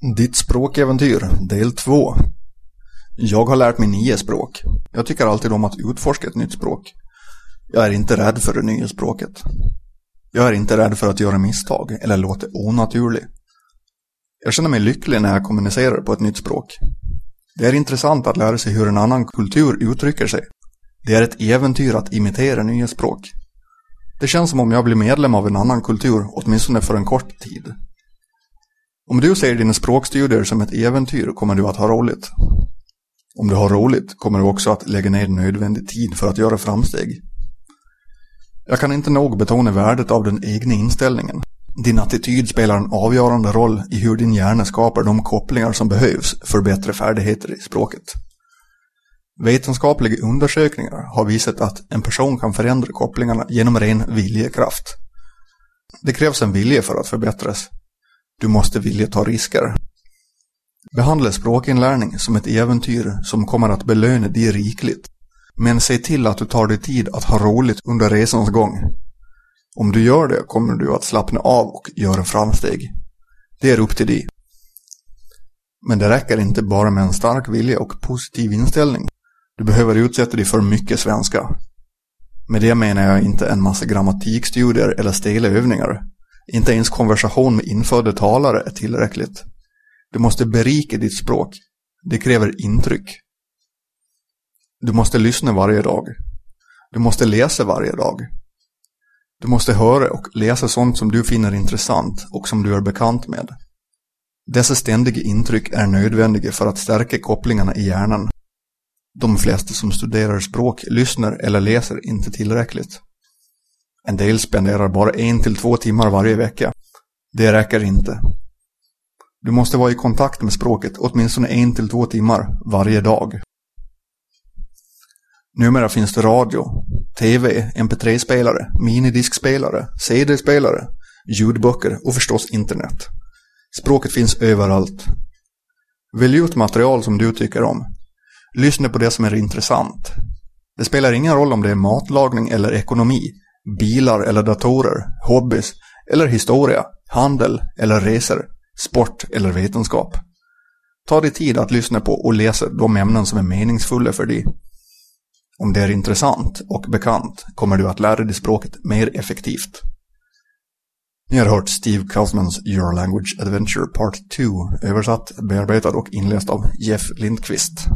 Ditt språkäventyr, del 2. Jag har lärt mig nio språk. Jag tycker alltid om att utforska ett nytt språk. Jag är inte rädd för det nya språket. Jag är inte rädd för att göra misstag eller låta onaturlig. Jag känner mig lycklig när jag kommunicerar på ett nytt språk. Det är intressant att lära sig hur en annan kultur uttrycker sig. Det är ett äventyr att imitera nya språk. Det känns som om jag blir medlem av en annan kultur, åtminstone för en kort tid. Om du ser dina språkstudier som ett äventyr kommer du att ha roligt. Om du har roligt kommer du också att lägga ner nödvändig tid för att göra framsteg. Jag kan inte nog betona värdet av den egna inställningen. Din attityd spelar en avgörande roll i hur din hjärna skapar de kopplingar som behövs för bättre färdigheter i språket. Vetenskapliga undersökningar har visat att en person kan förändra kopplingarna genom ren viljekraft. Det krävs en vilja för att förbättras. Du måste vilja ta risker. Behandla språkinlärning som ett äventyr som kommer att belöna dig rikligt. Men se till att du tar dig tid att ha roligt under resans gång. Om du gör det kommer du att slappna av och göra framsteg. Det är upp till dig. Men det räcker inte bara med en stark vilja och positiv inställning. Du behöver utsätta dig för mycket svenska. Med det menar jag inte en massa grammatikstudier eller stela övningar. Inte ens konversation med infödda talare är tillräckligt. Du måste berika ditt språk. Det kräver intryck. Du måste lyssna varje dag. Du måste läsa varje dag. Du måste höra och läsa sånt som du finner intressant och som du är bekant med. Dessa ständiga intryck är nödvändiga för att stärka kopplingarna i hjärnan. De flesta som studerar språk lyssnar eller läser inte tillräckligt. En del spenderar bara en till två timmar varje vecka. Det räcker inte. Du måste vara i kontakt med språket åtminstone en till två timmar varje dag. Numera finns det radio, tv, mp3-spelare, minidiskspelare, cd-spelare, ljudböcker och förstås internet. Språket finns överallt. Välj ut material som du tycker om. Lyssna på det som är intressant. Det spelar ingen roll om det är matlagning eller ekonomi, bilar eller datorer, hobbys eller historia, handel eller resor, sport eller vetenskap. Ta dig tid att lyssna på och läsa de ämnen som är meningsfulla för dig. Om det är intressant och bekant kommer du att lära dig språket mer effektivt. Ni har hört Steve Kaufmans Your Language Adventure Part 2 översatt, bearbetad och inläst av Jeff Lindqvist.